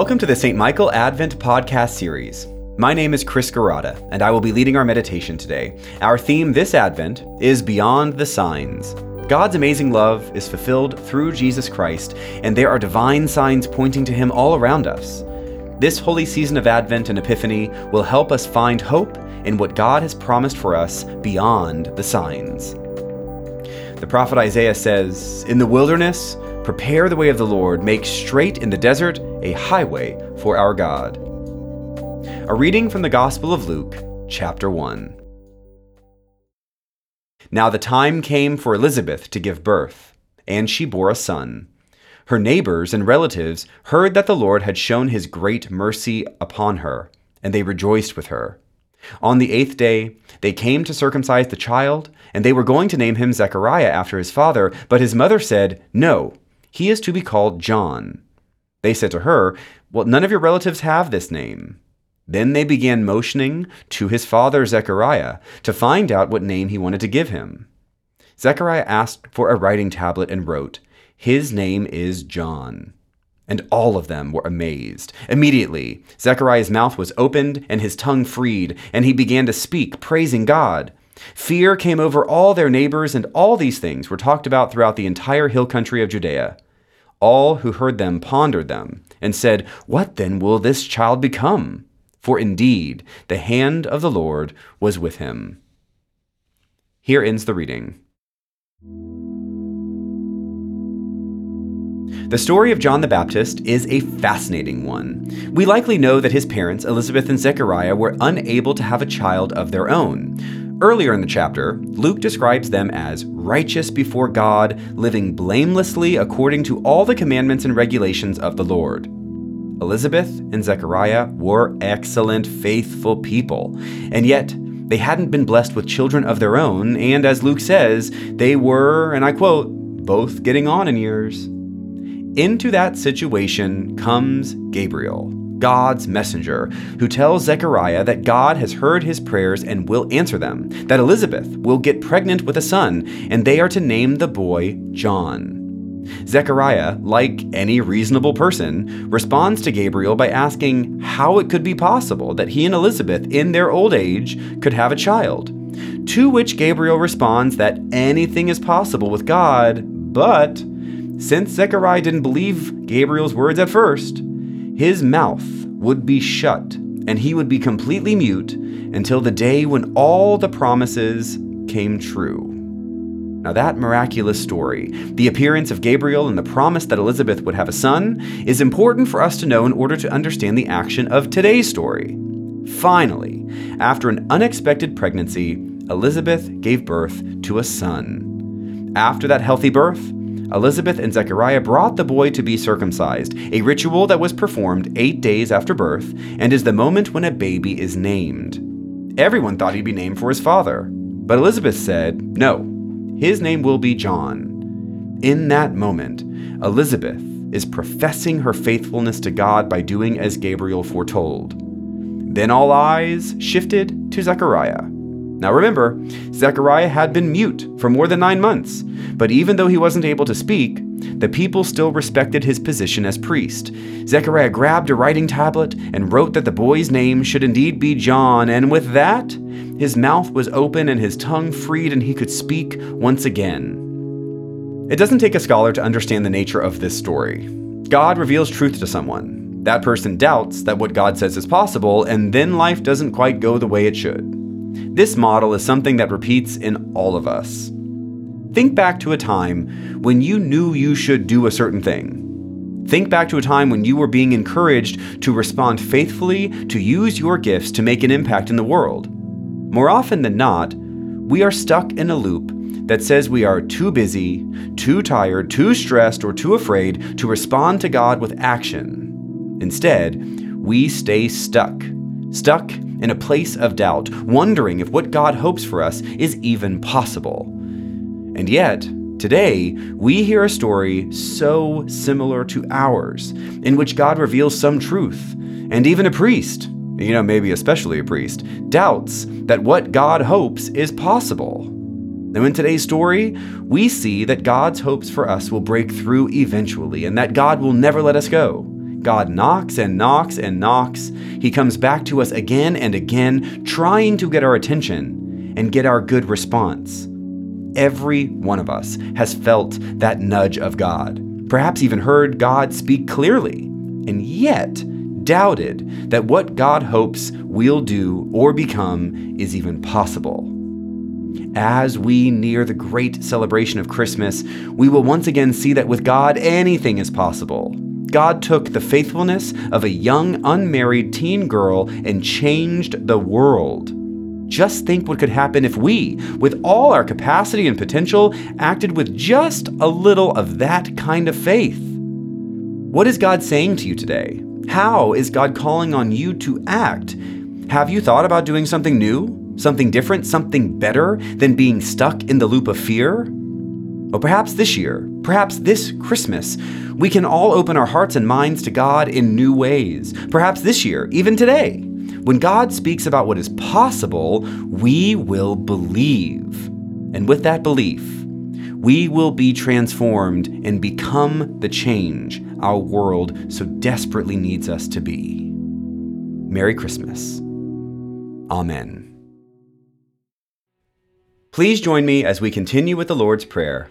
Welcome to the St. Michael Advent podcast series. My name is Chris Garada, and I will be leading our meditation today. Our theme this Advent is Beyond the Signs. God's amazing love is fulfilled through Jesus Christ, and there are divine signs pointing to Him all around us. This holy season of Advent and Epiphany will help us find hope in what God has promised for us beyond the signs. The prophet Isaiah says, In the wilderness, prepare the way of the Lord, make straight in the desert a highway for our God. A reading from the Gospel of Luke, chapter 1. Now the time came for Elizabeth to give birth, and she bore a son. Her neighbors and relatives heard that the Lord had shown his great mercy upon her, and they rejoiced with her. On the eighth day, they came to circumcise the child, and they were going to name him Zechariah after his father, but his mother said, No, he is to be called John. They said to her, Well, none of your relatives have this name. Then they began motioning to his father Zechariah to find out what name he wanted to give him. Zechariah asked for a writing tablet and wrote, His name is John. And all of them were amazed. Immediately, Zechariah's mouth was opened and his tongue freed, and he began to speak, praising God. Fear came over all their neighbors, and all these things were talked about throughout the entire hill country of Judea. All who heard them pondered them, and said, What then will this child become? For indeed, the hand of the Lord was with him. Here ends the reading. The story of John the Baptist is a fascinating one. We likely know that his parents, Elizabeth and Zechariah, were unable to have a child of their own. Earlier in the chapter, Luke describes them as righteous before God, living blamelessly according to all the commandments and regulations of the Lord. Elizabeth and Zechariah were excellent, faithful people, and yet they hadn't been blessed with children of their own, and as Luke says, they were, and I quote, both getting on in years. Into that situation comes Gabriel, God's messenger, who tells Zechariah that God has heard his prayers and will answer them, that Elizabeth will get pregnant with a son, and they are to name the boy John. Zechariah, like any reasonable person, responds to Gabriel by asking how it could be possible that he and Elizabeth, in their old age, could have a child. To which Gabriel responds that anything is possible with God, but since Zechariah didn't believe Gabriel's words at first, his mouth would be shut and he would be completely mute until the day when all the promises came true. Now, that miraculous story, the appearance of Gabriel and the promise that Elizabeth would have a son, is important for us to know in order to understand the action of today's story. Finally, after an unexpected pregnancy, Elizabeth gave birth to a son. After that healthy birth, Elizabeth and Zechariah brought the boy to be circumcised, a ritual that was performed eight days after birth and is the moment when a baby is named. Everyone thought he'd be named for his father, but Elizabeth said, No, his name will be John. In that moment, Elizabeth is professing her faithfulness to God by doing as Gabriel foretold. Then all eyes shifted to Zechariah. Now remember, Zechariah had been mute for more than nine months, but even though he wasn't able to speak, the people still respected his position as priest. Zechariah grabbed a writing tablet and wrote that the boy's name should indeed be John, and with that, his mouth was open and his tongue freed, and he could speak once again. It doesn't take a scholar to understand the nature of this story. God reveals truth to someone. That person doubts that what God says is possible, and then life doesn't quite go the way it should. This model is something that repeats in all of us. Think back to a time when you knew you should do a certain thing. Think back to a time when you were being encouraged to respond faithfully, to use your gifts to make an impact in the world. More often than not, we are stuck in a loop that says we are too busy, too tired, too stressed, or too afraid to respond to God with action. Instead, we stay stuck, stuck in a place of doubt, wondering if what God hopes for us is even possible. And yet, today, we hear a story so similar to ours, in which God reveals some truth, and even a priest, you know, maybe especially a priest, doubts that what God hopes is possible. Now, in today's story, we see that God's hopes for us will break through eventually, and that God will never let us go. God knocks and knocks and knocks. He comes back to us again and again, trying to get our attention and get our good response. Every one of us has felt that nudge of God, perhaps even heard God speak clearly, and yet doubted that what God hopes we'll do or become is even possible. As we near the great celebration of Christmas, we will once again see that with God, anything is possible. God took the faithfulness of a young, unmarried teen girl and changed the world. Just think what could happen if we, with all our capacity and potential, acted with just a little of that kind of faith. What is God saying to you today? How is God calling on you to act? Have you thought about doing something new, something different, something better than being stuck in the loop of fear? Or perhaps this year, perhaps this Christmas, we can all open our hearts and minds to God in new ways. Perhaps this year, even today, when God speaks about what is possible, we will believe. And with that belief, we will be transformed and become the change our world so desperately needs us to be. Merry Christmas. Amen. Please join me as we continue with the Lord's Prayer.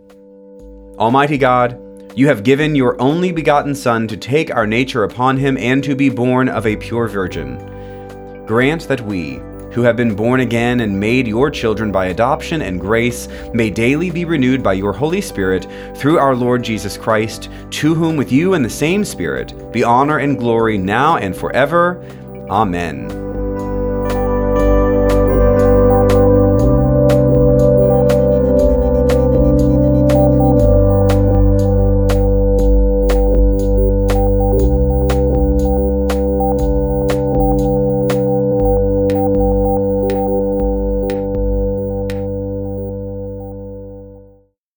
Almighty God, you have given your only begotten Son to take our nature upon him and to be born of a pure virgin. Grant that we, who have been born again and made your children by adoption and grace, may daily be renewed by your Holy Spirit through our Lord Jesus Christ, to whom with you and the same Spirit be honor and glory now and forever. Amen.